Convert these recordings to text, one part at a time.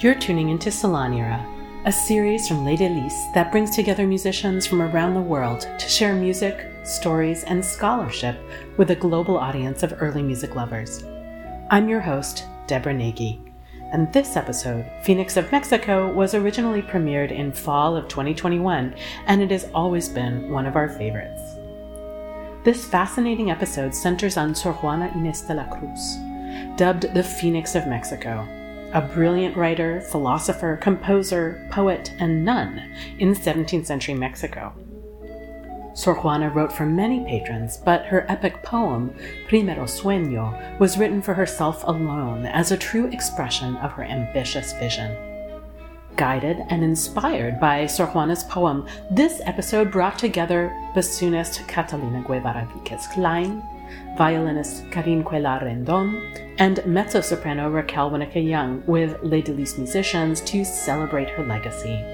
You're tuning into Salonera, a series from Les Délices that brings together musicians from around the world to share music, stories, and scholarship with a global audience of early music lovers. I'm your host, Deborah Nagy, and this episode, Phoenix of Mexico, was originally premiered in fall of 2021, and it has always been one of our favorites. This fascinating episode centers on Sor Juana Inés de la Cruz, dubbed the Phoenix of Mexico, a brilliant writer, philosopher, composer, poet, and nun in 17th century Mexico. Sor Juana wrote for many patrons, but her epic poem, Primero Sueño, was written for herself alone as a true expression of her ambitious vision. Guided and inspired by Sor Juana's poem, this episode brought together bassoonist Catalina Guevara Víquez Klein, violinist Karin Cuellar Rendon, and mezzo soprano Raquel Winnica Young with Les Délices musicians to celebrate her legacy.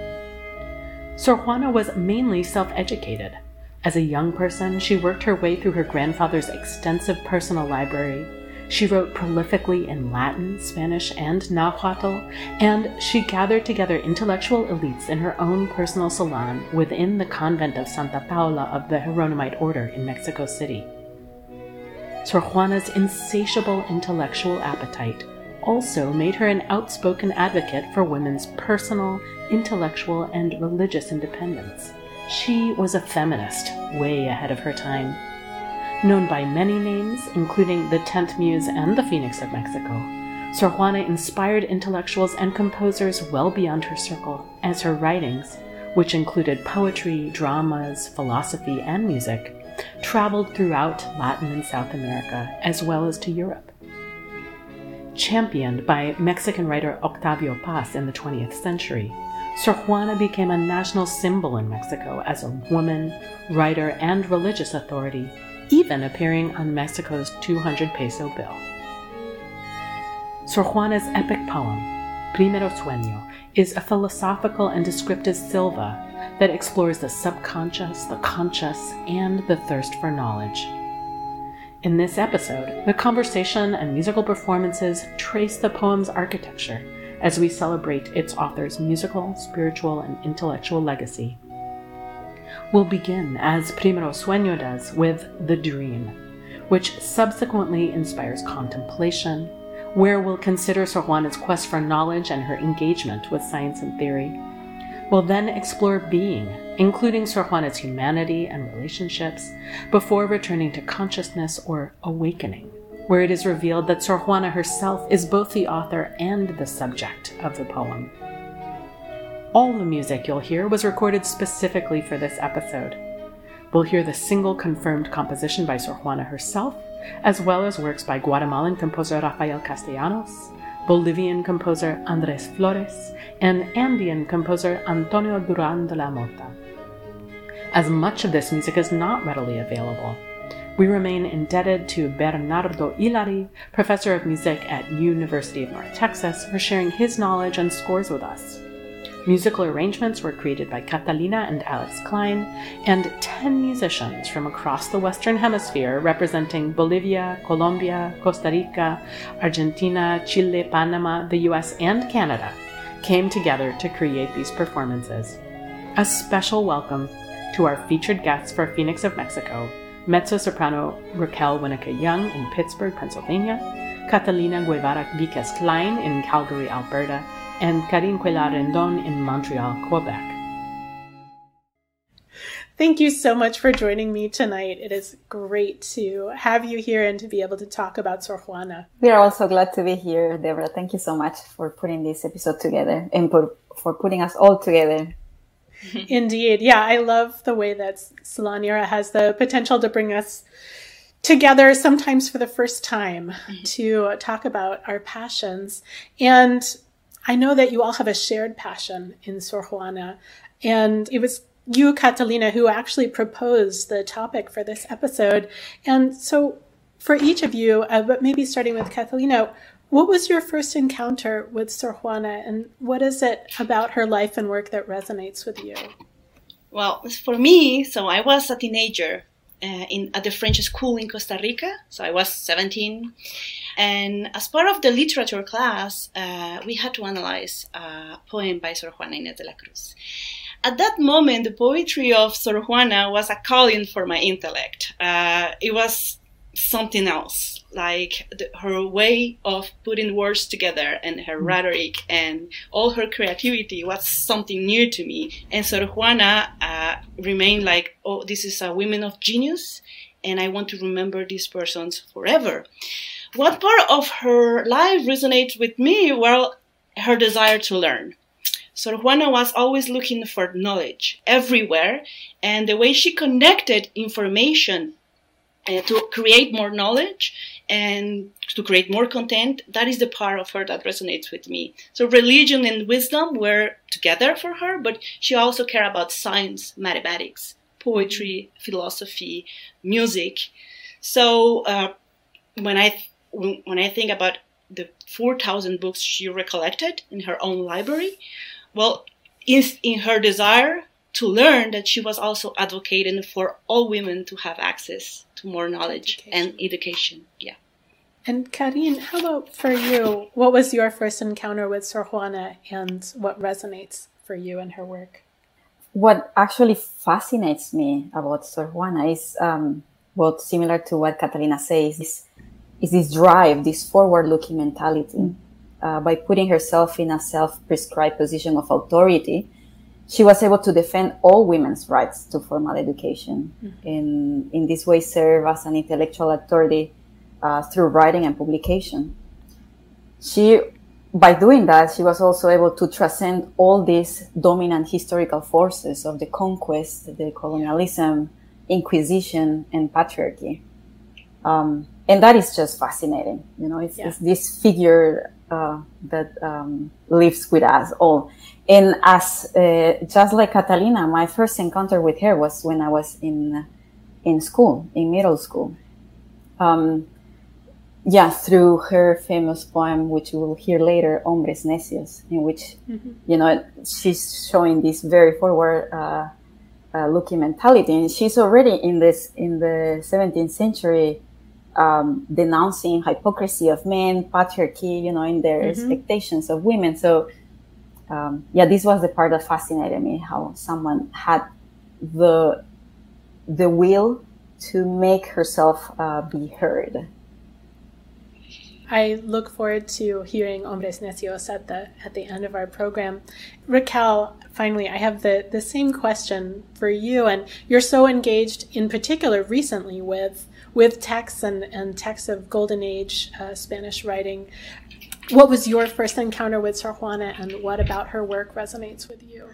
Sor Juana was mainly self educated. As a young person, she worked her way through her grandfather's extensive personal library. She wrote prolifically in Latin, Spanish, and Nahuatl, and she gathered together intellectual elites in her own personal salon within the convent of Santa Paula of the Hieronymite order in Mexico City. Sor Juana's insatiable intellectual appetite also made her an outspoken advocate for women's personal, intellectual, and religious independence. She was a feminist, way ahead of her time. Known by many names, including the Tenth Muse and the Phoenix of Mexico, Sor Juana inspired intellectuals and composers well beyond her circle, as her writings, which included poetry, dramas, philosophy, and music, traveled throughout Latin and South America, as well as to Europe. Championed by Mexican writer Octavio Paz in the 20th century, Sor Juana became a national symbol in Mexico as a woman, writer, and religious authority, even appearing on Mexico's 200 peso bill. Sor Juana's epic poem, Primero Sueño, is a philosophical and descriptive silva that explores the subconscious, the conscious, and the thirst for knowledge. In this episode, the conversation and musical performances trace the poem's architecture as we celebrate its author's musical, spiritual, and intellectual legacy. We'll begin, as Primero Sueño does, with The Dream, which subsequently inspires contemplation, where we'll consider Sor Juana's quest for knowledge and her engagement with science and theory. We'll then explore being, including Sor Juana's humanity and relationships, before returning to consciousness or awakening, where it is revealed that Sor Juana herself is both the author and the subject of the poem. All the music you'll hear was recorded specifically for this episode. We'll hear the single confirmed composition by Sor Juana herself, as well as works by Guatemalan composer Rafael Castellanos, Bolivian composer Andres Flores, and Andean composer Antonio Duran de la Mota. As much of this music is not readily available, we remain indebted to Bernardo Illari, professor of music at University of North Texas, for sharing his knowledge and scores with us. Musical arrangements were created by Catalina and Alex Klein, and 10 musicians from across the Western Hemisphere representing Bolivia, Colombia, Costa Rica, Argentina, Chile, Panama, the US, and Canada came together to create these performances. A special welcome to our featured guests for Phoenix of Mexico, mezzo soprano Raquel Winnica Young in Pittsburgh, Pennsylvania, Catalina Guevara Víquez Klein in Calgary, Alberta, and Karin Cuellar Rendon in Montreal, Quebec. Thank you so much for joining me tonight. It is great to have you here and to be able to talk about Sor Juana. We are also glad to be here, Deborah. Thank you so much for putting this episode together and for, for putting us all together. Indeed. Yeah, I love the way that Salonera has the potential to bring us together, sometimes for the first time, mm-hmm. to talk about our passions. And I know that you all have a shared passion in Sor Juana. And it was you, Catalina, who actually proposed the topic for this episode. And so, for each of you, uh, but maybe starting with Catalina, what was your first encounter with Sor Juana, and what is it about her life and work that resonates with you? Well, for me, so I was a teenager uh, in at the French school in Costa Rica. So I was 17, And as part of the literature class, uh, we had to analyze a poem by Sor Juana Inés de la Cruz. At that moment, the poetry of Sor Juana was a calling for my intellect. Uh, it was something else like the, her way of putting words together and her mm. rhetoric and all her creativity was something new to me. And Sor Juana uh, remained like, oh, this is a woman of genius, and I want to remember these persons forever. What part of her life resonates with me? Well, her desire to learn. Sor Juana was always looking for knowledge everywhere, and the way she connected information uh, to create more knowledge and to create more content, that is the part of her that resonates with me. So religion and wisdom were together for her, but she also cared about science, mathematics, poetry, philosophy, music. So uh, when I when I think about the 4,000 books she recollected in her own library, well, in, in her desire to learn that she was also advocating for all women to have access to more knowledge education. and education. Yeah. And Karin, how about for you? What was your first encounter with Sor Juana and what resonates for you in her work? What actually fascinates me about Sor Juana is um, what similar to what Catalina says is, is this drive, this forward looking mentality. Uh, by putting herself in a self prescribed position of authority, she was able to defend all women's rights to formal education mm-hmm. and in this way serve as an intellectual authority uh, through writing and publication. She, by doing that, she was also able to transcend all these dominant historical forces of the conquest, the colonialism, inquisition, and patriarchy. Um, and that is just fascinating. You know, it's, yeah. it's this figure uh, that um, lives with us all. And as uh, just like Catalina, my first encounter with her was when I was in in school, in middle school. Um, yeah, through her famous poem, which we will hear later, "Hombres Necios," in which mm-hmm. you know she's showing this very forward. Uh, uh, looking mentality, and she's already in this in the 17th century um, denouncing hypocrisy of men, patriarchy, you know, in their mm-hmm. expectations of women. So um, yeah, this was the part that fascinated me: how someone had the the will to make herself uh, be heard. I look forward to hearing Hombres Necios at the at the end of our program. Raquel, finally, I have the, the same question for you, and you're so engaged in particular recently with with texts and, and texts of Golden Age uh, Spanish writing. What was your first encounter with Sor Juana, and what about her work resonates with you?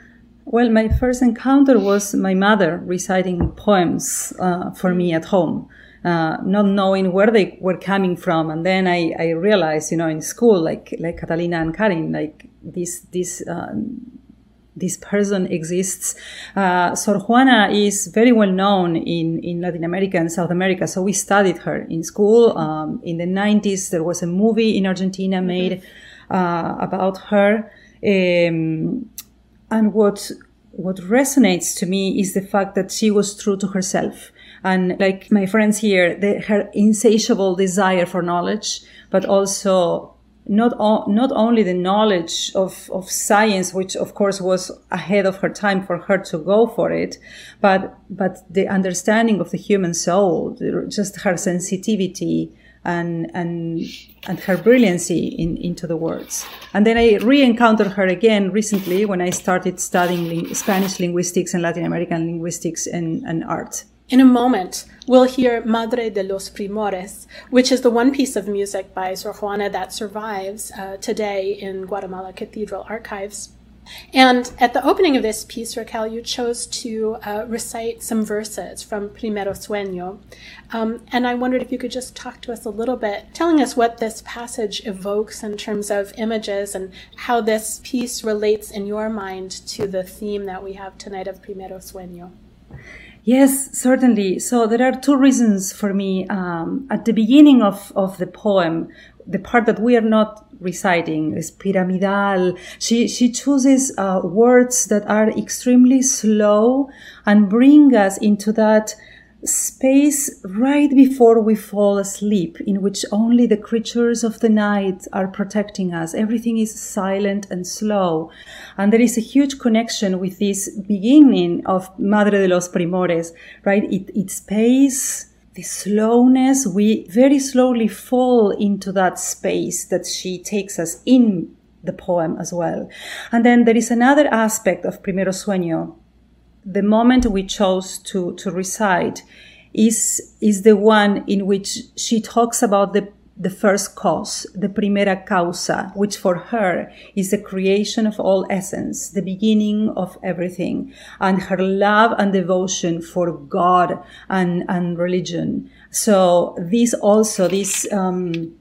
Well, my first encounter was my mother reciting poems uh, for me at home, uh, not knowing where they were coming from. And then I, I, realized, you know, in school, like like Catalina and Karin, like this this uh, this person exists. Uh, Sor Juana is very well known in, in Latin America and South America. So we studied her in school. Um, in the 90s, there was a movie in Argentina mm-hmm. made uh, about her. Um, and what what resonates to me is the fact that she was true to herself. And like my friends here, the, her insatiable desire for knowledge, but also not, o- not only the knowledge of, of science, which of course was ahead of her time for her to go for it, but, but the understanding of the human soul, just her sensitivity and, and, and her brilliancy in, into the words. And then I re-encountered her again recently when I started studying Spanish linguistics and Latin American linguistics and, and art. In a moment, we'll hear Madre de los Primores, which is the one piece of music by Sor Juana that survives uh, today in Guatemala Cathedral archives. And at the opening of this piece, Raquel, you chose to uh, recite some verses from Primero Sueño. Um, and I wondered if you could just talk to us a little bit, telling us what this passage evokes in terms of images and how this piece relates in your mind to the theme that we have tonight of Primero Sueño. Yes, certainly. So there are two reasons for me. Um, at the beginning of, of the poem, the part that we are not reciting is pyramidal. She, she chooses uh, words that are extremely slow and bring us into that space right before we fall asleep, in which only the creatures of the night are protecting us. Everything is silent and slow. And there is a huge connection with this beginning of Madre de los Primores, right? It, it space, the slowness, we very slowly fall into that space that she takes us in the poem as well. And then there is another aspect of Primero Sueño the moment we chose to, to recite is, is the one in which she talks about the, the first cause, the primera causa, which for her is the creation of all essence, the beginning of everything, and her love and devotion for God and, and religion. So this also, this, um,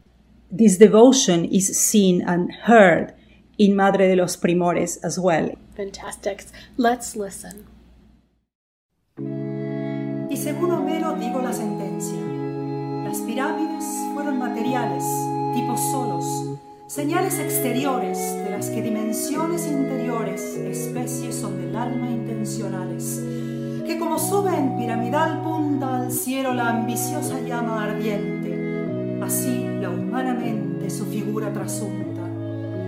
this devotion is seen and heard in Madre de los Primores as well. Fantastic. Let's listen. Y según Homero digo la sentencia. Las pirámides fueron materiales, tipos solos, señales exteriores de las que dimensiones interiores, especies son del alma intencionales, que como sube en piramidal punta al cielo la ambiciosa llama ardiente, así la humanamente su figura trasunta,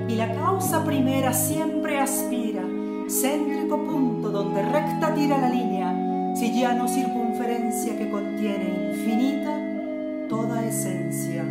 y la causa primera siempre aspira, céntrico punto donde recta tira la línea, sillano circunferencia que contiene infinita toda esencia.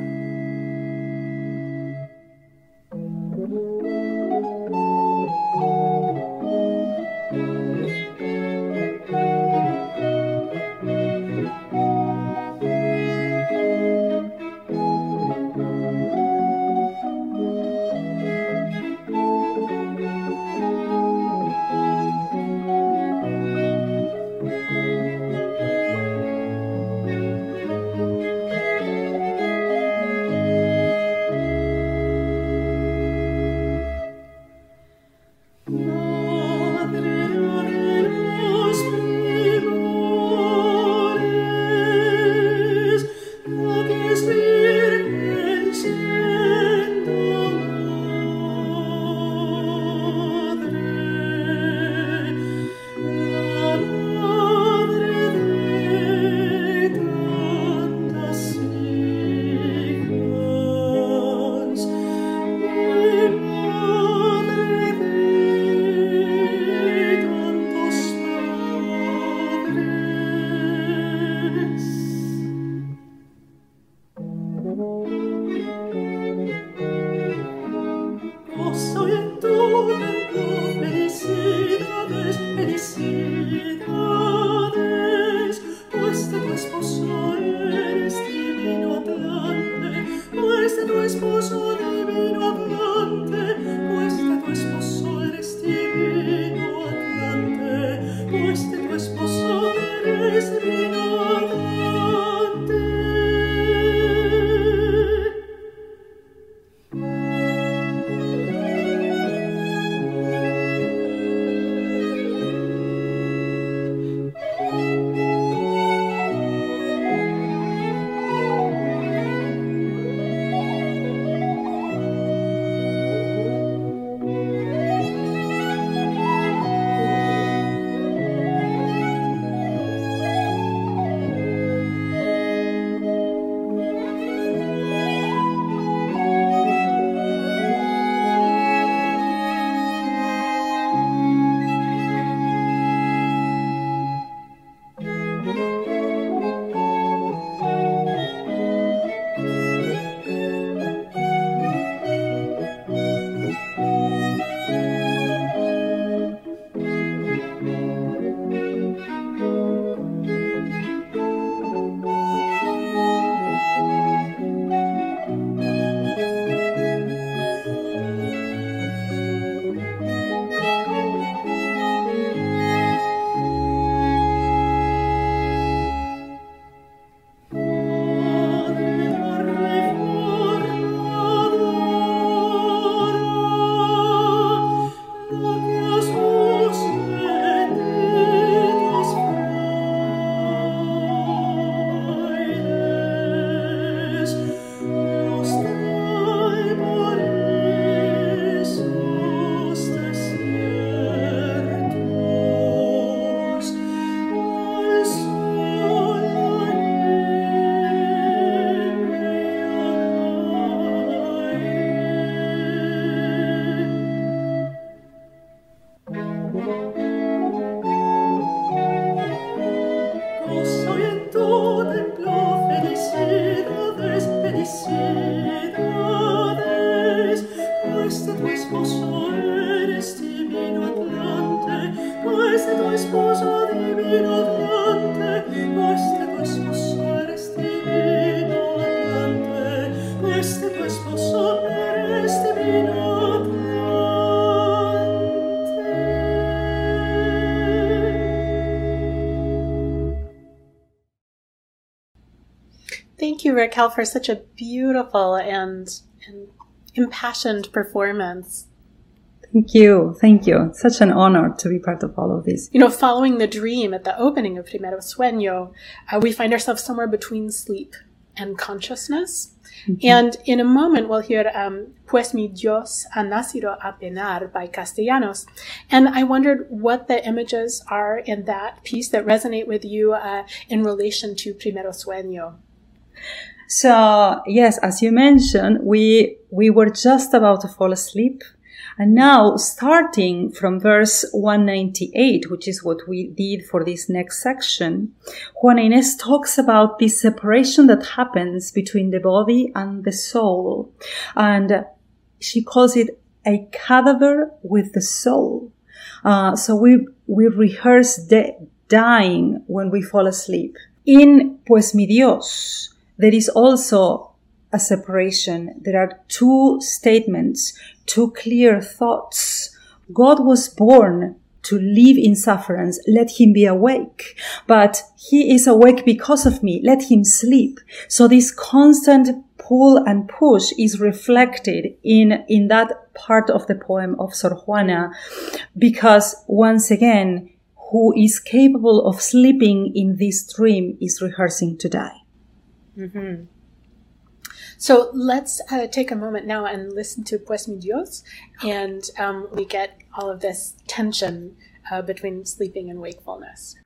Raquel, for such a beautiful and, and impassioned performance. Thank you. Thank you. Such an honor to be part of all of this. You know, following the dream at the opening of Primero Sueño, uh, we find ourselves somewhere between sleep and consciousness. Mm-hmm. And in a moment, we'll hear um, Pues mi Dios ha nacido a penar by Castellanos. And I wondered what the images are in that piece that resonate with you uh, in relation to Primero Sueño. So yes, as you mentioned, we, we were just about to fall asleep. And now starting from verse 198, which is what we did for this next section, Juana Inés talks about this separation that happens between the body and the soul. And she calls it a cadaver with the soul. Uh, so we, we rehearse de- dying when we fall asleep. In Pues mi Dios, there is also a separation. There are two statements, two clear thoughts. God was born to live in sufferance. Let him be awake. But he is awake because of me. Let him sleep. So this constant pull and push is reflected in, in that part of the poem of Sor Juana. Because once again, who is capable of sleeping in this dream is rehearsing to die. Mm-hmm. So let's uh, take a moment now and listen to Pues Mi Dios, and um, we get all of this tension uh, between sleeping and wakefulness.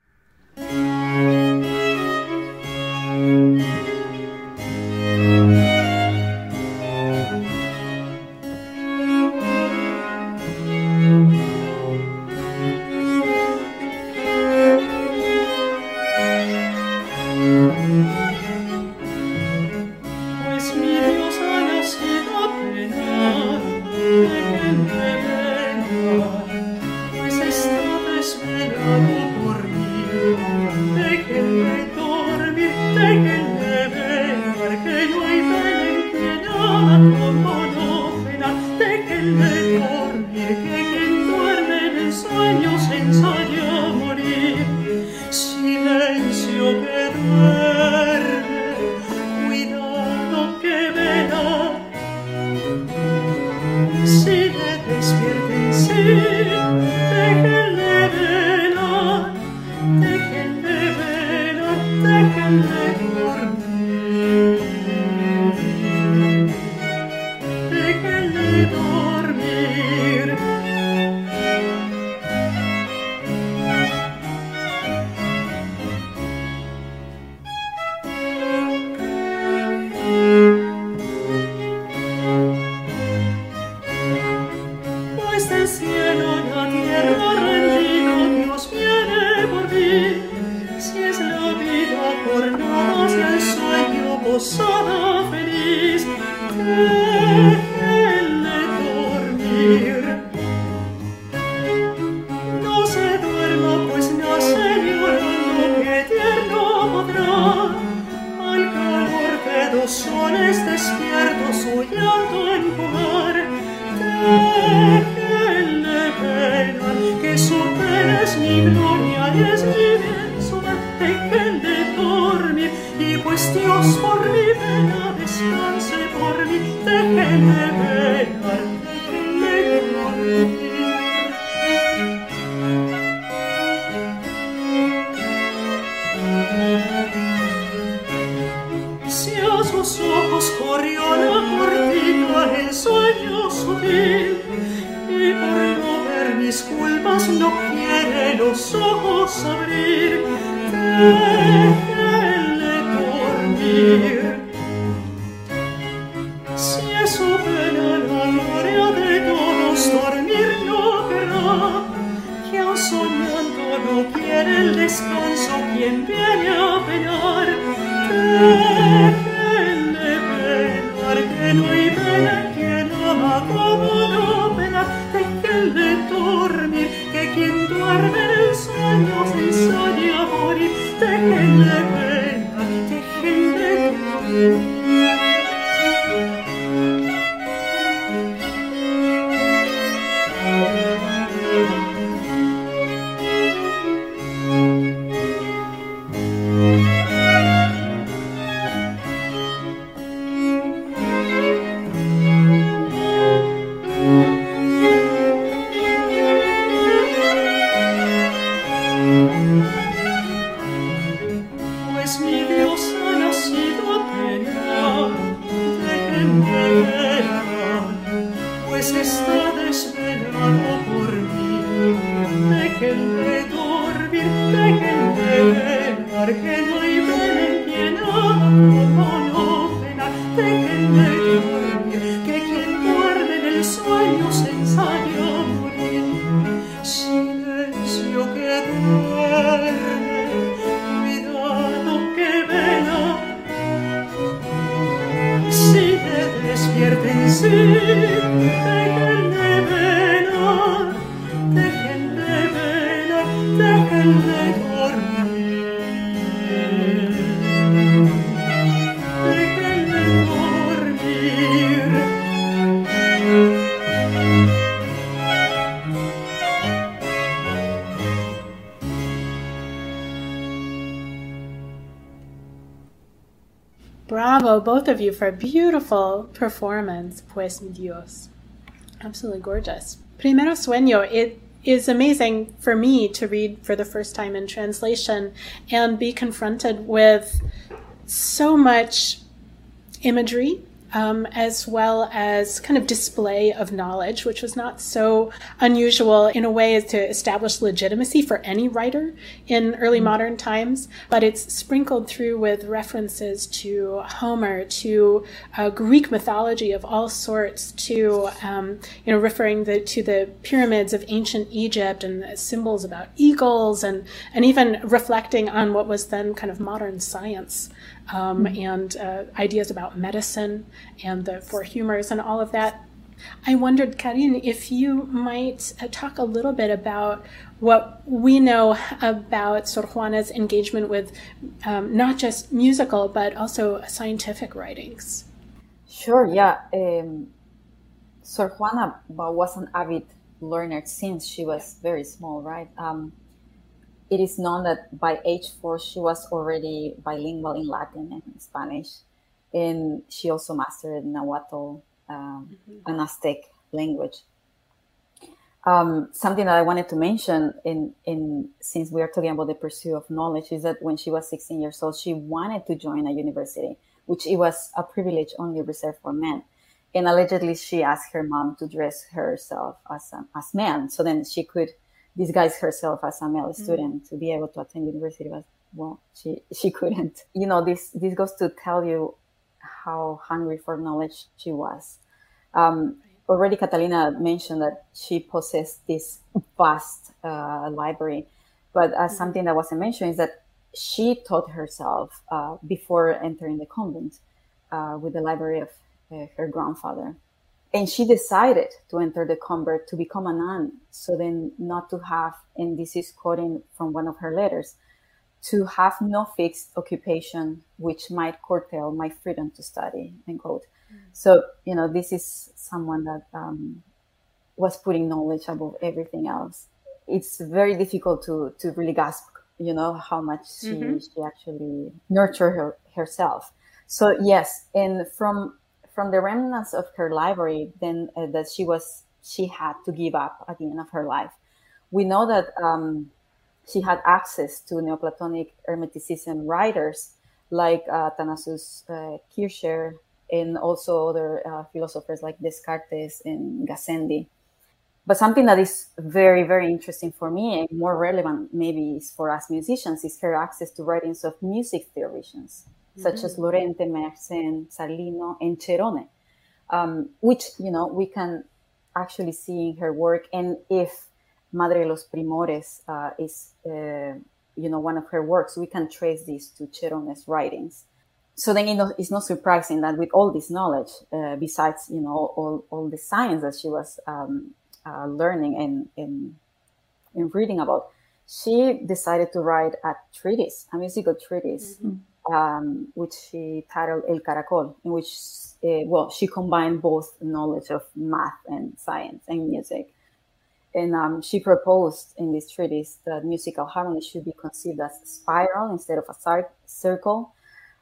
Amen. y por no ver mis culpas no quiere los ojos abrir. Both of you, for a beautiful performance, Pues mi Dios. Absolutely gorgeous. Primero Sueño, it is amazing for me to read for the first time in translation and be confronted with so much imagery um, as well as kind of display of knowledge, which was not so unusual in a way as to establish legitimacy for any writer in early modern times. But it's sprinkled through with references to Homer, to uh, Greek mythology of all sorts, to um, you know referring the, to the pyramids of ancient Egypt and the symbols about eagles, and and even reflecting on what was then kind of modern science um, and uh, ideas about medicine and the four humors and all of that. I wondered, Karin, if you might uh, talk a little bit about what we know about Sor Juana's engagement with um, not just musical but also scientific writings. Sure, yeah. Um, Sor Juana was an avid learner since she was very small, right? Um, it is known that by age four she was already bilingual in Latin and Spanish, and she also mastered Nahuatl, um, mm-hmm. an Aztec language. Um, something that I wanted to mention in in since we are talking about the pursuit of knowledge is that when she was 16 years old, she wanted to join a university, which it was a privilege only reserved for men. And allegedly, she asked her mom to dress herself as a, as man, so then she could disguise herself as a male student mm-hmm. to be able to attend university but well she she couldn't you know this this goes to tell you how hungry for knowledge she was um, already catalina mentioned that she possessed this vast uh, library but uh, mm-hmm. something that wasn't mentioned is that she taught herself uh, before entering the convent uh, with the library of uh, her grandfather and she decided to enter the convent to become a nun so then not to have and this is quoting from one of her letters to have no fixed occupation which might curtail my freedom to study end quote mm. so you know this is someone that um, was putting knowledge above everything else it's very difficult to to really grasp you know how much she, mm-hmm. she actually nurtured her, herself so yes and from from the remnants of her library then uh, that she was she had to give up at the end of her life we know that um, she had access to neoplatonic hermeticism writers like uh, Athanasius uh, Kircher and also other uh, philosophers like Descartes and Gassendi. But something that is very, very interesting for me and more relevant maybe is for us musicians is her access to writings of music theorists such mm-hmm. as Lorente, Mersenne, Zarlino, and Cerone, um, which, you know, we can actually see in her work. And if Madre de los Primores uh, is, uh, you know, one of her works, we can trace this to Cerone's writings. So then you know, it's not surprising that with all this knowledge, uh, besides, you know, all, all the science that she was um, uh, learning and, and, and reading about, she decided to write a treatise, a musical treatise, mm-hmm. Um, which she titled El Caracol, in which, uh, well, she combined both knowledge of math and science and music. And um, she proposed in this treatise that musical harmony should be conceived as a spiral instead of a circle.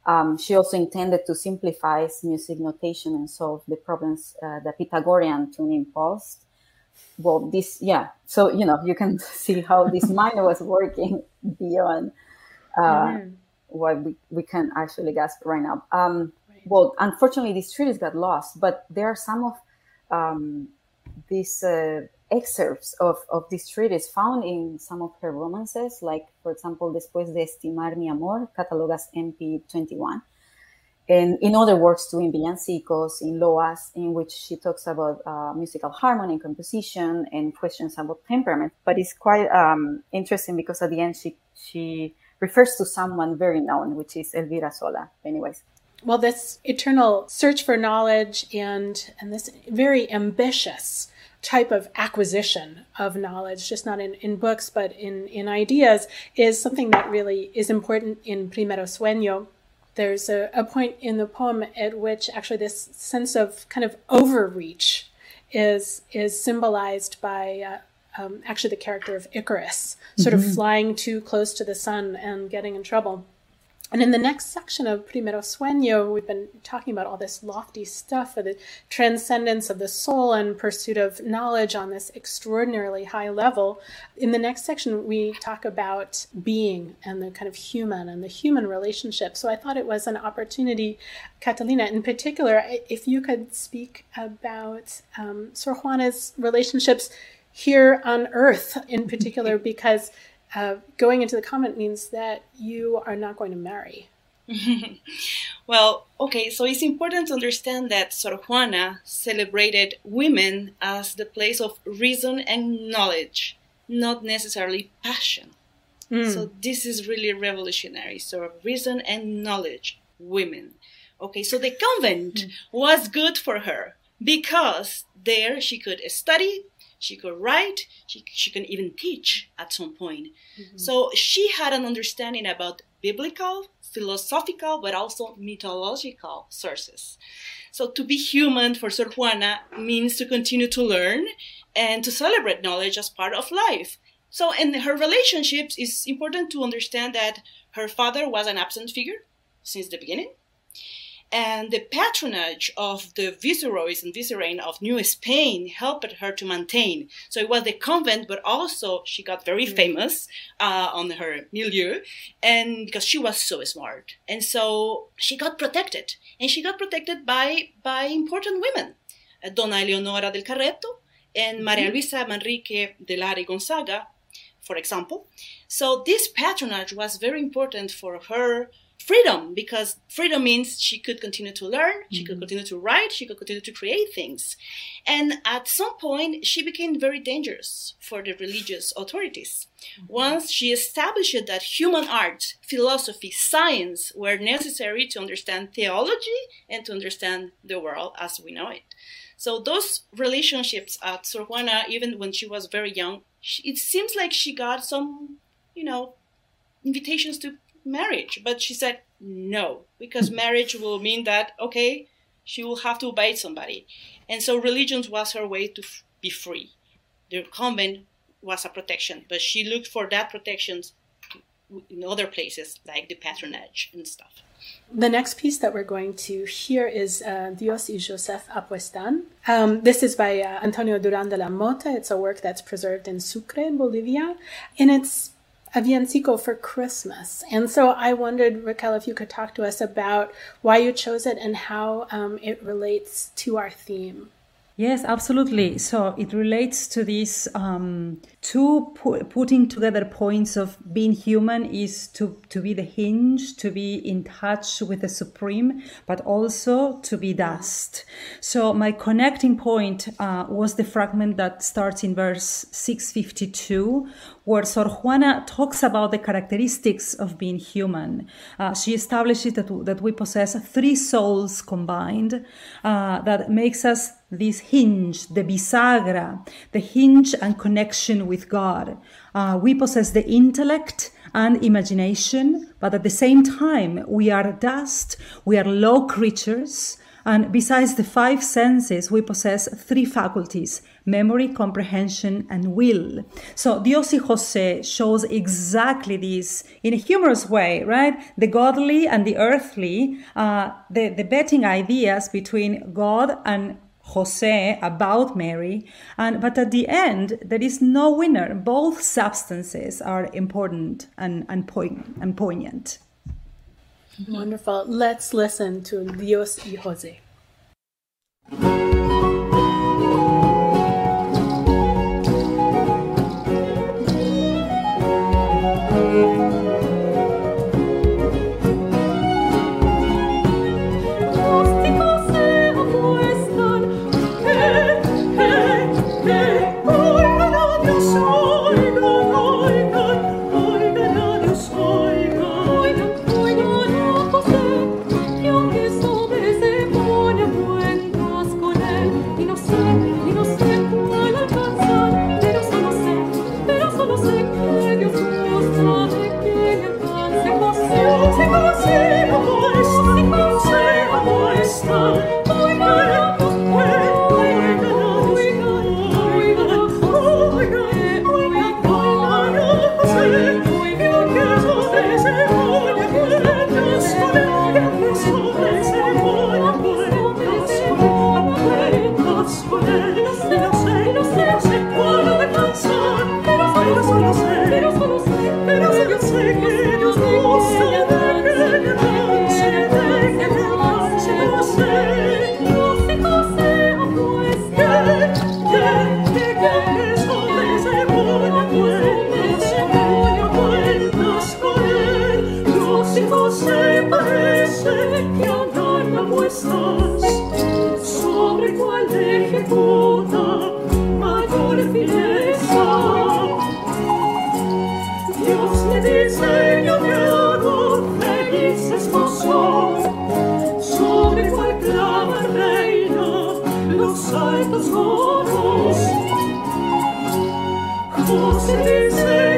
Um, she also intended to simplify music notation and solve the problems uh, the Pythagorean tuning posed well this yeah so you know you can see how this mind was working beyond uh, mm. What we, we can actually grasp right now um, right. well unfortunately these treaties got lost but there are some of um, these uh, excerpts of, of these treaties found in some of her romances like for example después de estimar mi amor catalogas mp 21 and in other works too, in Villancicos, in Loas, in which she talks about uh, musical harmony and composition and questions about temperament. But it's quite um, interesting because at the end she she refers to someone very known, which is Elvira Sola. Anyways. Well, this eternal search for knowledge and and this very ambitious type of acquisition of knowledge, just not in, in books, but in, in ideas, is something that really is important in Primero Sueño there's a, a point in the poem at which actually this sense of kind of overreach is is symbolized by uh, um, actually the character of Icarus, sort mm-hmm. of flying too close to the sun and getting in trouble. And in the next section of Primero Sueño, we've been talking about all this lofty stuff of the transcendence of the soul and pursuit of knowledge on this extraordinarily high level. In the next section, we talk about being and the kind of human and the human relationship. So I thought it was an opportunity, Catalina, in particular, if you could speak about um, Sor Juana's relationships here on earth in particular, because uh, going into the convent means that you are not going to marry. well, okay, so it's important to understand that Sor Juana celebrated women as the place of reason and knowledge, not necessarily passion. Mm. So this is really revolutionary. So reason and knowledge, women. Okay, so the convent mm. was good for her because there she could study, she could write, she, she can even teach at some point. Mm-hmm. So she had an understanding about biblical, philosophical, but also mythological sources. So to be human for Sor Juana means to continue to learn and to celebrate knowledge as part of life. So in her relationships, it's important to understand that her father was an absent figure since the beginning and the patronage of the viceroys and vicereine of New Spain helped her to maintain. So it was the convent, but also she got very mm. famous uh, on her milieu, and because she was so smart, and so she got protected, and she got protected by by important women, uh, Dona Eleonora del Carreto and Maria mm-hmm. Luisa Manrique de Lara y Gonzaga, for example. So this patronage was very important for her freedom because freedom means she could continue to learn, she mm-hmm. could continue to write, she could continue to create things. And at some point, she became very dangerous for the religious authorities. Mm-hmm. Once she established that human art, philosophy, science were necessary to understand theology and to understand the world as we know it. So those relationships at Sor Juana, even when she was very young, she, it seems like she got some, you know, invitations to marriage. But she said no, because marriage will mean that, okay, she will have to obey somebody. And so religion was her way to f- be free. The convent was a protection, but she looked for that protection in other places like the patronage and stuff. The next piece that we're going to hear is uh, Dios y Joseph Apuestan. Um, this is by uh, Antonio Duran de la Mota. It's a work that's preserved in Sucre, Bolivia, and it's a for Christmas. And so I wondered, Raquel, if you could talk to us about why you chose it and how um, it relates to our theme. Yes, absolutely. So it relates to this um, two pu- putting together points of being human is to, to be the hinge, to be in touch with the supreme, but also to be dust. So my connecting point uh, was the fragment that starts in verse 652, where Sor Juana talks about the characteristics of being human. Uh, she establishes that, that we possess three souls combined uh, that makes us this hinge, the bisagra, the hinge and connection with God. Uh, we possess the intellect and imagination, but at the same time, we are dust, we are low creatures, and besides the five senses, we possess three faculties memory, comprehension, and will. So Dios y Jose shows exactly this in a humorous way, right? The godly and the earthly, uh, the, the betting ideas between God and Jose about Mary, and but at the end there is no winner. Both substances are important and, and, poignant, and poignant. Wonderful. Let's listen to Dios y Jose. Seigneur.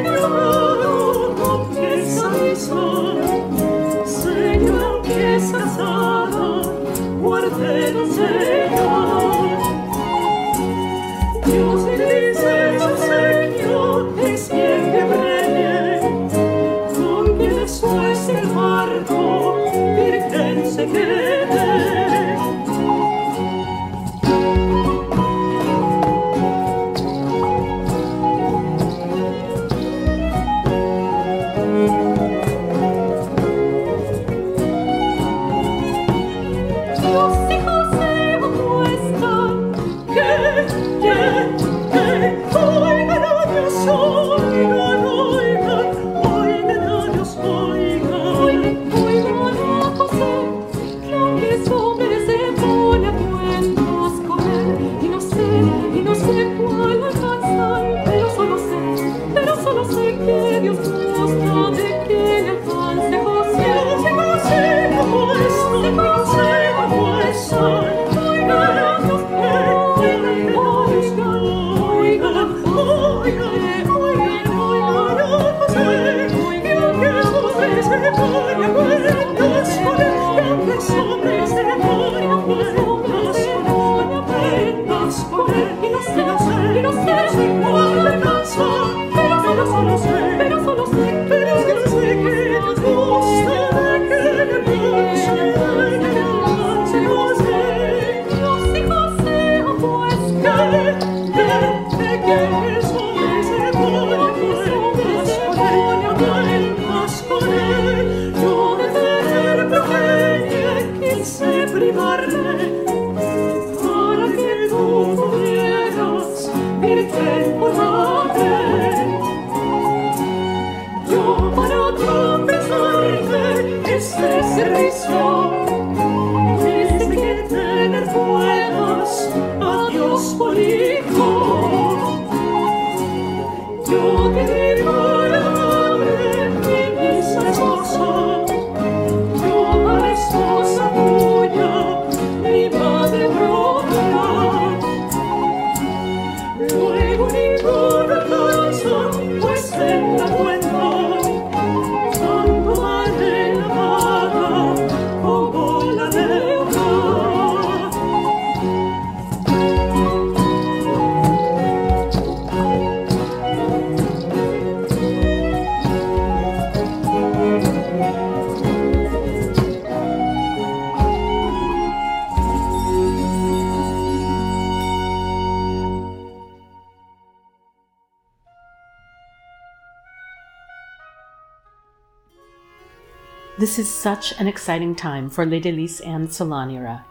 This is such an exciting time for Les Délices and Salon Era.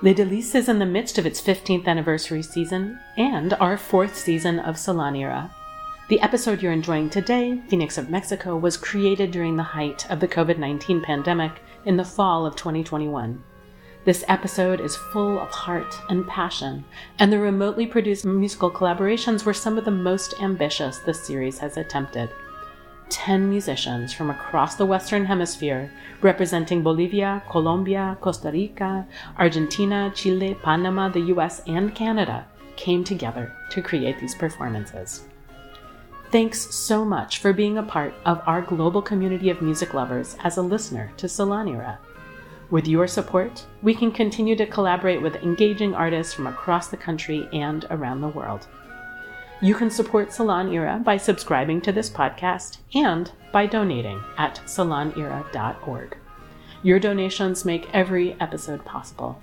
Les Délices is in the midst of its 15th anniversary season and our fourth season of Salon Era. The episode you're enjoying today, Phoenix of Mexico, was created during the height of the COVID 19 pandemic in the fall of 2021. This episode is full of heart and passion, and the remotely produced musical collaborations were some of the most ambitious the series has attempted. 10 musicians from across the Western Hemisphere, representing Bolivia, Colombia, Costa Rica, Argentina, Chile, Panama, the US, and Canada, came together to create these performances. Thanks so much for being a part of our global community of music lovers as a listener to Salon Era. With your support, we can continue to collaborate with engaging artists from across the country and around the world. You can support Salon Era by subscribing to this podcast and by donating at salonera.org. Your donations make every episode possible.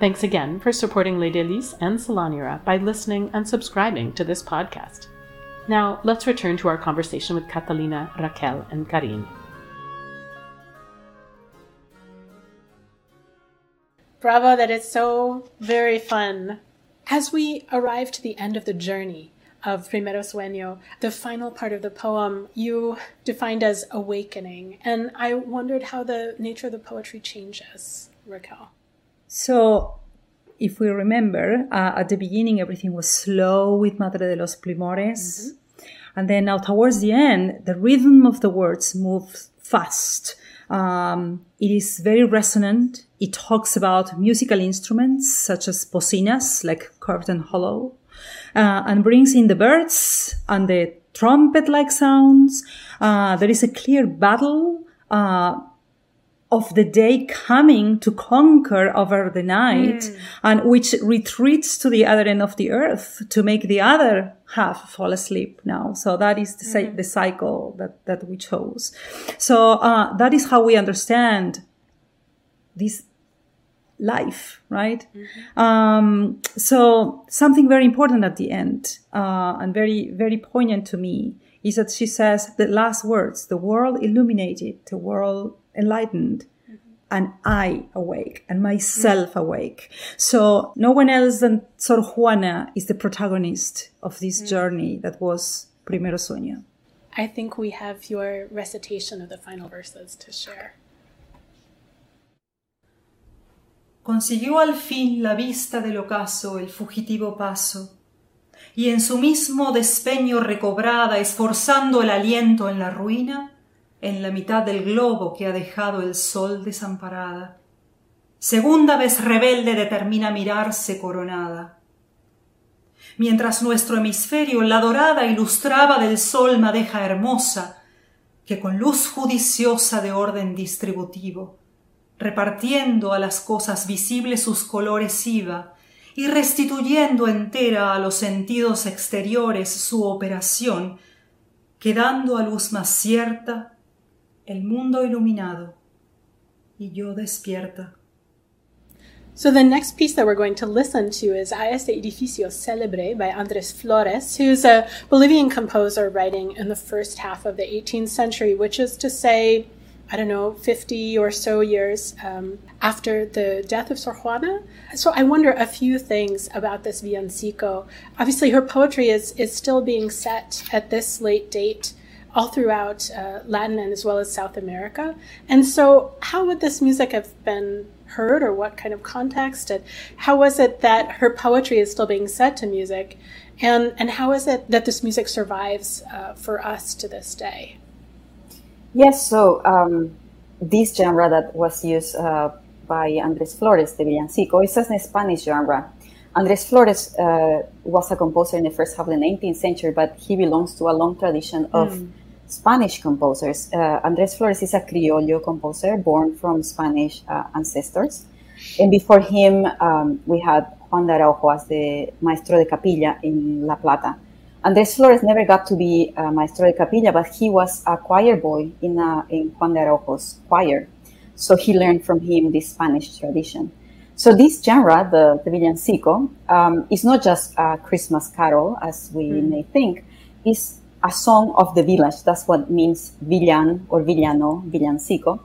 Thanks again for supporting Les Délices and Salon Era by listening and subscribing to this podcast. Now, let's return to our conversation with Catalina, Raquel, and Karin. Bravo, that is so very fun. As we arrive to the end of the journey of Primero Sueño, the final part of the poem you defined as awakening. And I wondered how the nature of the poetry changes, Raquel. So, if we remember, uh, at the beginning everything was slow with Madre de los Primores. Mm-hmm. And then now towards the end, the rhythm of the words moves fast. Um, it is very resonant. It talks about musical instruments such as bocinas, like curved and hollow, uh, and brings in the birds and the trumpet-like sounds. Uh, there is a clear battle uh, of the day coming to conquer over the night mm. and which retreats to the other end of the earth to make the other half fall asleep now. So that is the, mm. the cycle that, that we chose. So, uh, that is how we understand this life, right? Mm-hmm. Um, so something very important at the end, uh, and very, very poignant to me is that she says the last words, the world illuminated, the world enlightened and I awake and myself awake. So no one else than Sor Juana is the protagonist of this mm. journey that was Primero Sueño. I think we have your recitation of the final verses to share. Consiguió al fin la vista del ocaso el fugitivo paso, y en su mismo despeño recobrada, esforzando el aliento en la ruina, en la mitad del globo que ha dejado el sol desamparada. Segunda vez rebelde determina mirarse coronada. Mientras nuestro hemisferio la dorada ilustraba del sol madeja hermosa, que con luz judiciosa de orden distributivo, repartiendo a las cosas visibles sus colores iba, y restituyendo entera a los sentidos exteriores su operación, quedando a luz más cierta el mundo iluminado y yo despierta. So the next piece that we're going to listen to is A este edificio celebre by Andres Flores, who's a Bolivian composer writing in the first half of the 18th century, which is to say, I don't know, 50 or so years um, after the death of Sor Juana. So I wonder a few things about this villancico. Obviously, her poetry is, is still being set at this late date all throughout uh, Latin and as well as South America. And so, how would this music have been heard, or what kind of context? And how was it that her poetry is still being set to music? And, and how is it that this music survives uh, for us to this day? Yes, so um, this genre that was used uh, by Andres Flores, the villancico, is a Spanish genre. Andres Flores uh, was a composer in the first half of the 19th century, but he belongs to a long tradition of mm Spanish composers. Uh, Andrés Flores is a criollo composer born from Spanish uh, ancestors. And before him, um, we had Juan de Araujo as the maestro de capilla in La Plata. Andrés Flores never got to be a maestro de capilla, but he was a choir boy in, a, in Juan de Araujo's choir. So he learned from him this Spanish tradition. So this genre, the, the villancico, um, is not just a Christmas carol, as we mm. may think. It's a song of the village. That's what means villan or villano, villancico.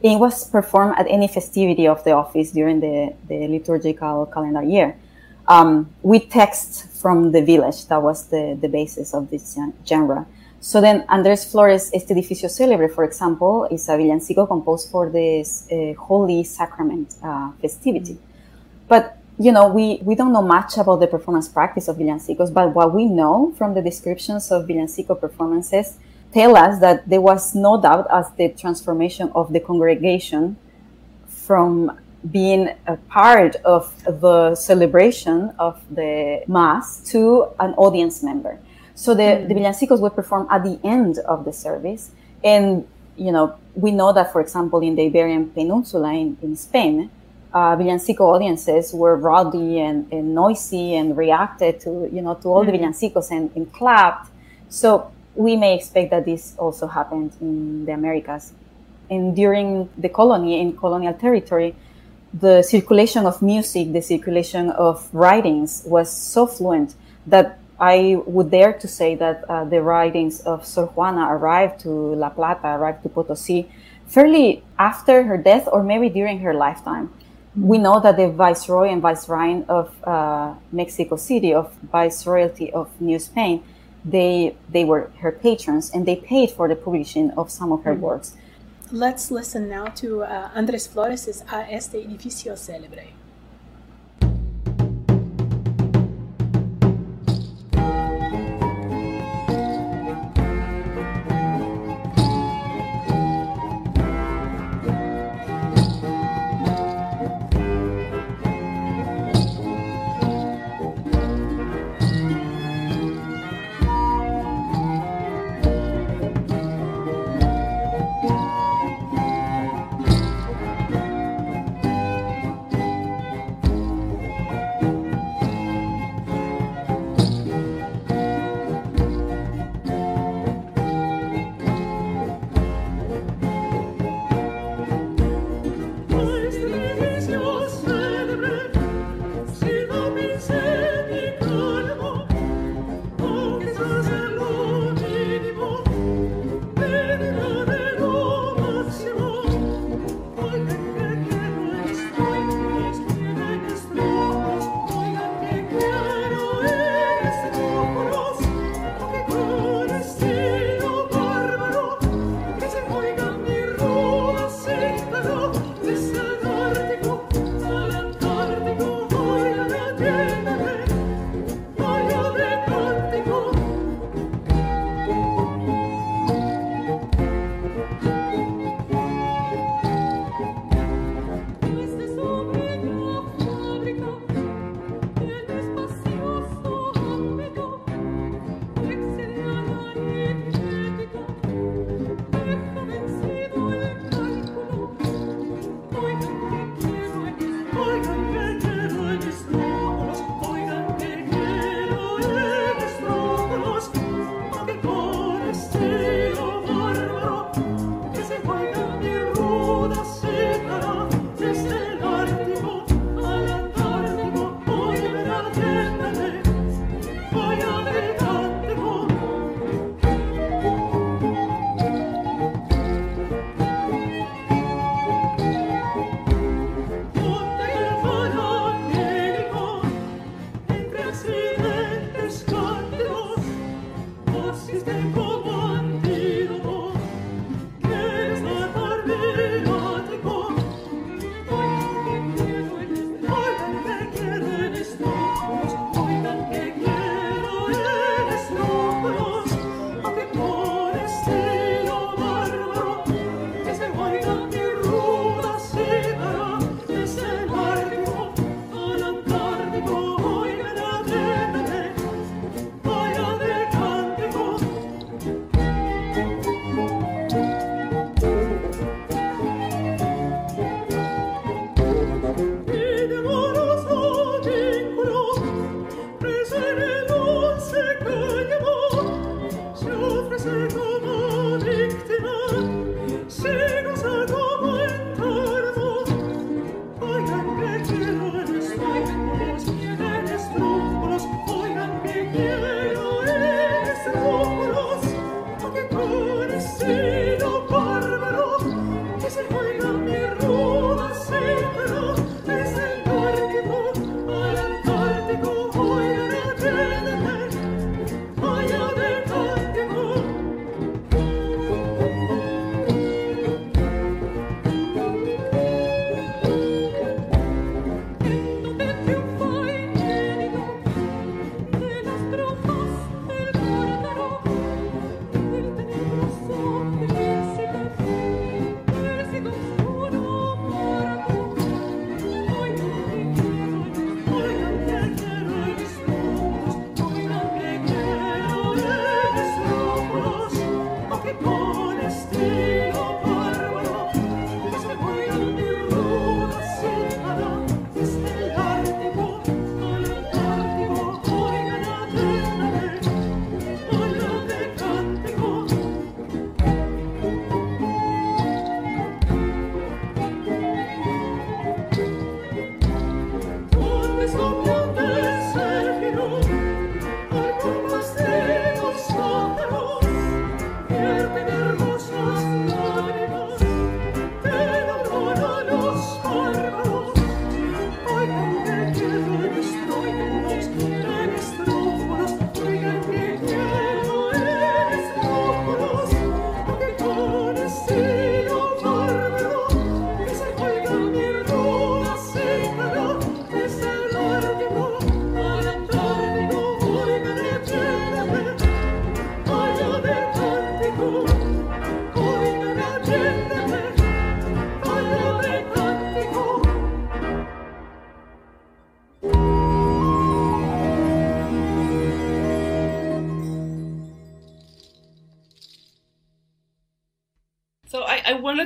It was performed at any festivity of the office during the, the liturgical calendar year. Um, with texts from the village, that was the, the basis of this genre. So then Andrés Flores Este Edificio Célebre, for example, is a villancico composed for this uh, Holy Sacrament uh, festivity. But you know, we, we don't know much about the performance practice of villancicos, but what we know from the descriptions of villancico performances tell us that there was no doubt as the transformation of the congregation from being a part of the celebration of the mass to an audience member. So the, mm. the villancicos were performed at the end of the service. And, you know, we know that, for example, in the Iberian Peninsula in, in Spain, uh, villancico audiences were rowdy and, and, noisy and reacted to, you know, to all mm. the villancicos and, and clapped. So we may expect that this also happened in the Americas. And during the colony, in colonial territory, the circulation of music, the circulation of writings was so fluent that I would dare to say that uh, the writings of Sor Juana arrived to La Plata, arrived to Potosi fairly after her death or maybe during her lifetime. We know that the viceroy and viceroy of uh, Mexico City, of viceroyalty of New Spain, they they were her patrons and they paid for the publishing of some of her mm-hmm. works. Let's listen now to uh, Andrés Flores' A este edificio célebre.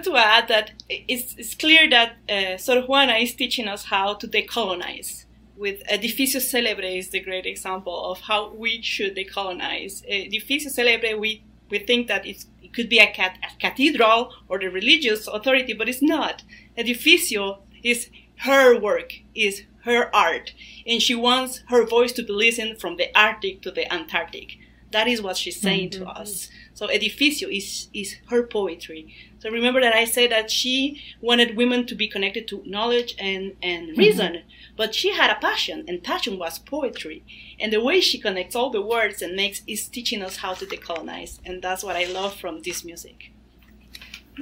To add that it's, it's clear that uh, Sor Juana is teaching us how to decolonize. With Edificio Celebre is the great example of how we should decolonize. Edificio Celebre, we, we think that it could be a, cat, a cathedral or the religious authority, but it's not. Edificio is her work, is her art, and she wants her voice to be listened from the Arctic to the Antarctic. That is what she's saying mm-hmm. to us. So Edificio is, is her poetry. So remember that I said that she wanted women to be connected to knowledge and, and mm-hmm. reason, mm-hmm. but she had a passion, and passion was poetry. And the way she connects all the words and makes is teaching us how to decolonize. And that's what I love from this music.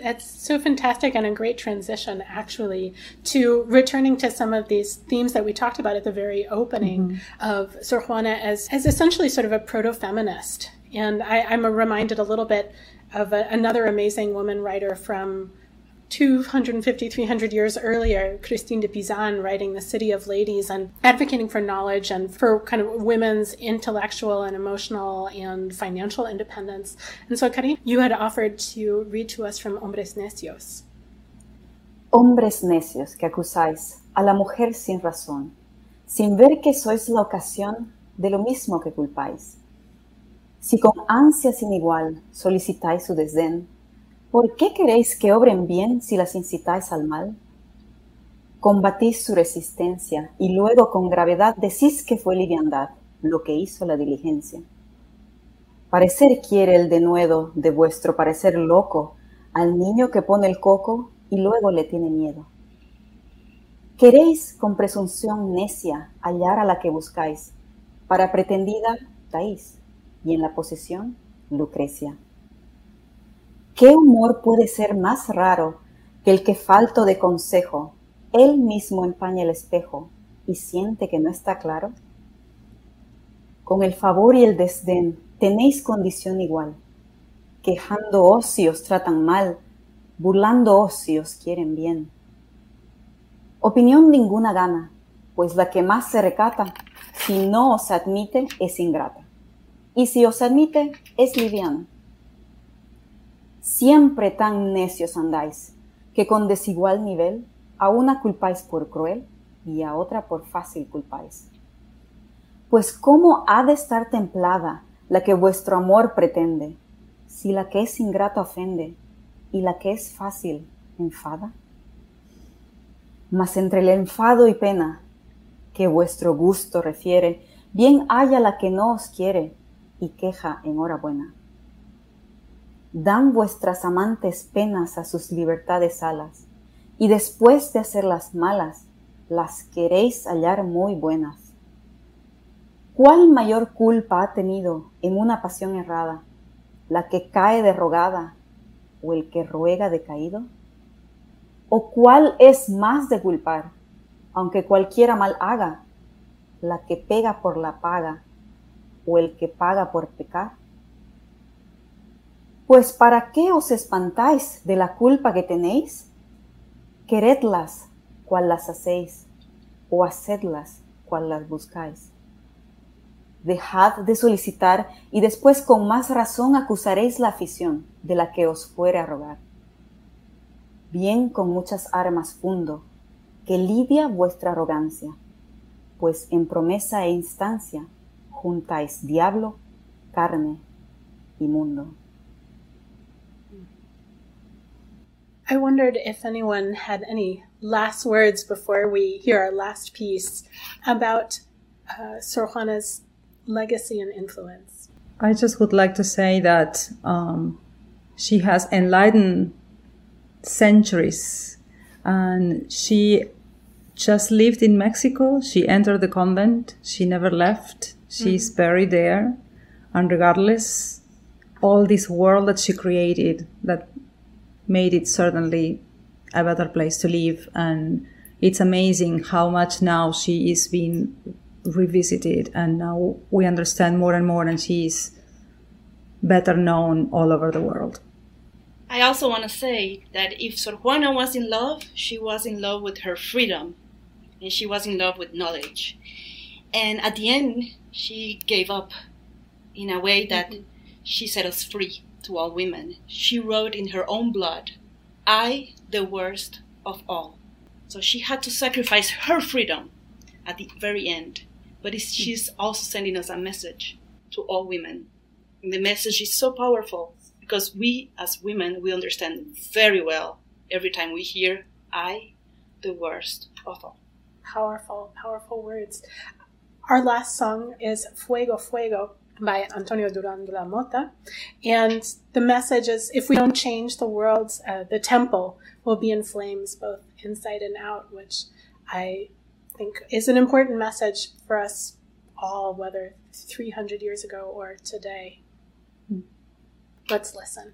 That's so fantastic and a great transition, actually, to returning to some of these themes that we talked about at the very opening mm-hmm. of Sor Juana as, as essentially sort of a proto feminist and I, am reminded a little bit of a, another amazing woman writer from 250, 300 years earlier, Christine de Pizan, writing The City of Ladies and advocating for knowledge and for kind of women's intellectual and emotional and financial independence. And so, Karin, you had offered to read to us from Hombres Necios. Hombres necios que acusáis a la mujer sin razón, sin ver que sois la ocasión de lo mismo que culpáis Si con ansia sin igual solicitáis su desdén, ¿por qué queréis que obren bien si las incitáis al mal? Combatís su resistencia y luego con gravedad decís que fue liviandad lo que hizo la diligencia. Parecer quiere el denuedo de vuestro parecer loco al niño que pone el coco y luego le tiene miedo. Queréis con presunción necia hallar a la que buscáis, para pretendida taís y en la posesión, Lucrecia. ¿Qué humor puede ser más raro que el que falto de consejo, él mismo empaña el espejo y siente que no está claro? Con el favor y el desdén tenéis condición igual. Quejando ocios tratan mal, burlando ocios quieren bien. Opinión ninguna gana, pues la que más se recata, si no os admite, es ingrata y si os admite, es liviano. Siempre tan necios andáis, que con desigual nivel a una culpáis por cruel y a otra por fácil culpáis. Pues ¿cómo ha de estar templada la que vuestro amor pretende, si la que es ingrata ofende y la que es fácil enfada? Mas entre el enfado y pena que vuestro gusto refiere, bien haya la que no os quiere, y queja enhorabuena. Dan vuestras amantes penas a sus libertades alas, y después de hacerlas malas, las queréis hallar muy buenas. ¿Cuál mayor culpa ha tenido en una pasión errada, la que cae derrogada o el que ruega decaído? ¿O cuál es más de culpar, aunque cualquiera mal haga, la que pega por la paga o el que paga por pecar? Pues ¿para qué os espantáis de la culpa que tenéis? Queredlas cual las hacéis, o hacedlas cual las buscáis. Dejad de solicitar y después con más razón acusaréis la afición de la que os fuere a rogar. Bien con muchas armas fundo, que lidia vuestra arrogancia, pues en promesa e instancia juntáis diablo, carne y mundo. I wondered if anyone had any last words before we hear our last piece about uh, Sor Juana's legacy and influence. I just would like to say that um, she has enlightened centuries and she just lived in Mexico. She entered the convent. She never left. She's mm-hmm. buried there, and regardless, all this world that she created that made it certainly a better place to live. And it's amazing how much now she is being revisited, and now we understand more and more, and she is better known all over the world. I also want to say that if Sor Juana was in love, she was in love with her freedom, and she was in love with knowledge. And at the end, she gave up in a way that mm-hmm. she set us free to all women. She wrote in her own blood I, the worst of all. So she had to sacrifice her freedom at the very end. But she's also sending us a message to all women. And the message is so powerful because we, as women, we understand very well every time we hear, I, the worst of all. Powerful, powerful words. Our last song is Fuego, Fuego by Antonio Duran de la Mota. And the message is if we don't change the world, uh, the temple will be in flames both inside and out, which I think is an important message for us all, whether 300 years ago or today. Let's listen.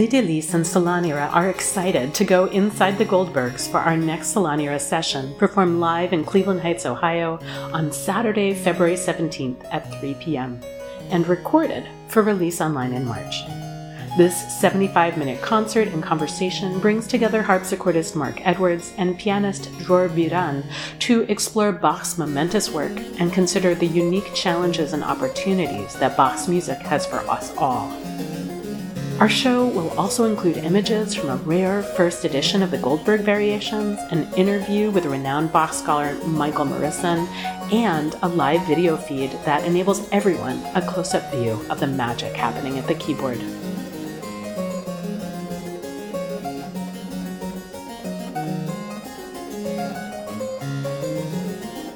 Les Délices and Salon Era are excited to go inside the Goldbergs for our next Salon Era session, performed live in Cleveland Heights, Ohio on Saturday, February 17th at 3 p.m., and recorded for release online in March. This 75 minute concert and conversation brings together harpsichordist Mark Edwards and pianist Dror Biran to explore Bach's momentous work and consider the unique challenges and opportunities that Bach's music has for us all. Our show will also include images from a rare first edition of the Goldberg Variations, an interview with renowned Bach scholar Michael Marissen, and a live video feed that enables everyone a close up view of the magic happening at the keyboard.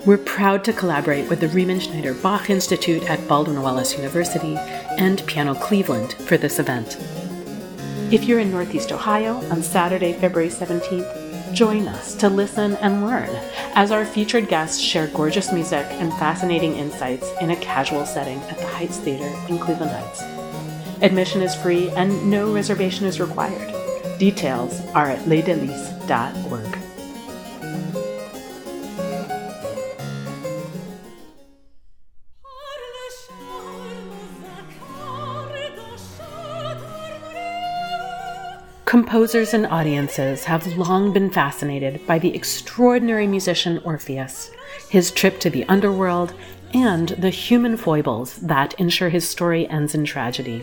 We're proud to collaborate with the Riemenschneider Bach Institute at Baldwin Wallace University and Piano Cleveland for this event. If you're in Northeast Ohio on Saturday, February 17th, join us to listen and learn as our featured guests share gorgeous music and fascinating insights in a casual setting at the Heights Theater in Cleveland Heights. Admission is free and no reservation is required. Details are at lesdelices.org. Composers and audiences have long been fascinated by the extraordinary musician Orpheus, his trip to the underworld, and the human foibles that ensure his story ends in tragedy.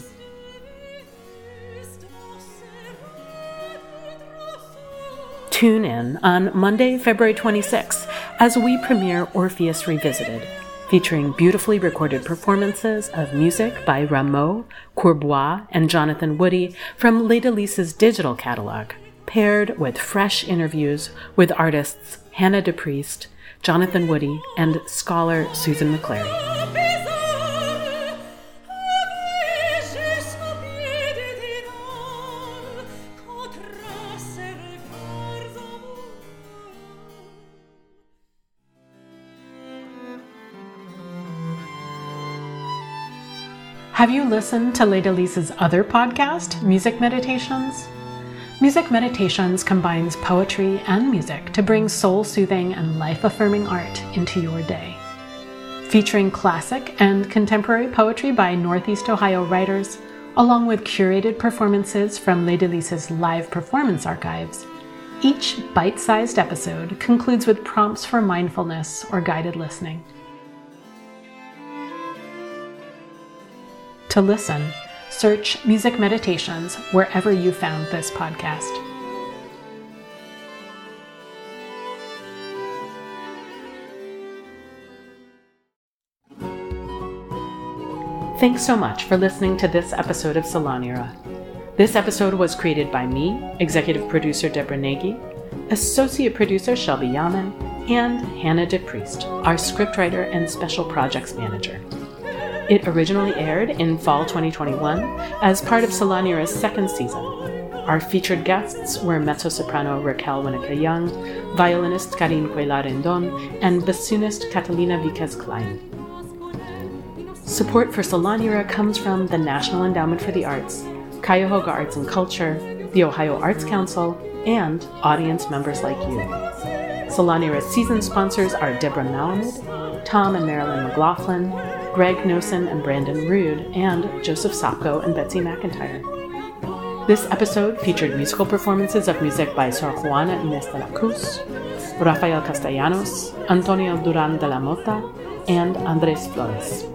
Tune in on Monday, February 26th as we premiere Orpheus Revisited featuring beautifully recorded performances of music by Rameau, Courbois, and Jonathan Woody from Les Délices' digital catalog, paired with fresh interviews with artists Hannah DePriest, Jonathan Woody, and scholar Susan McClary. Have you listened to Les Délices' other podcast, Music Meditations? Music Meditations combines poetry and music to bring soul soothing and life affirming art into your day. Featuring classic and contemporary poetry by Northeast Ohio writers, along with curated performances from Les Délices' live performance archives, each bite sized episode concludes with prompts for mindfulness or guided listening. To listen, search Music Meditations wherever you found this podcast. Thanks so much for listening to this episode of Salon Era. This episode was created by me, executive producer Deborah Nagy, associate producer Shelby Yaman, and Hannah DePriest, our scriptwriter and special projects manager. It originally aired in fall 2021 as part of Salon Era's second season. Our featured guests were mezzo soprano Raquel Winnica Young, violinist Karin Cuellar Rendon, and bassoonist Catalina Víquez Klein. Support for Salon Era comes from the National Endowment for the Arts, Cuyahoga Arts and Culture, the Ohio Arts Council, and audience members like you. Salon Era's season sponsors are Deborah Malamed, Tom and Marilyn McLaughlin, Greg Nosen and Brandon Rude, and Joseph Sopko and Betsy McIntyre. This episode featured musical performances of music by Sor Juana Inés de la Cruz, Rafael Castellanos, Antonio Duran de la Mota, and Andres Flores.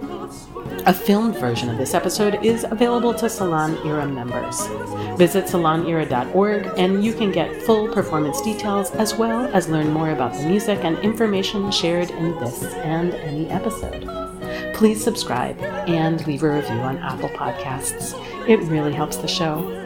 A filmed version of this episode is available to Salon Era members. Visit salonera.org and you can get full performance details as well as learn more about the music and information shared in this and any episode please subscribe and leave a review on Apple Podcasts. It really helps the show.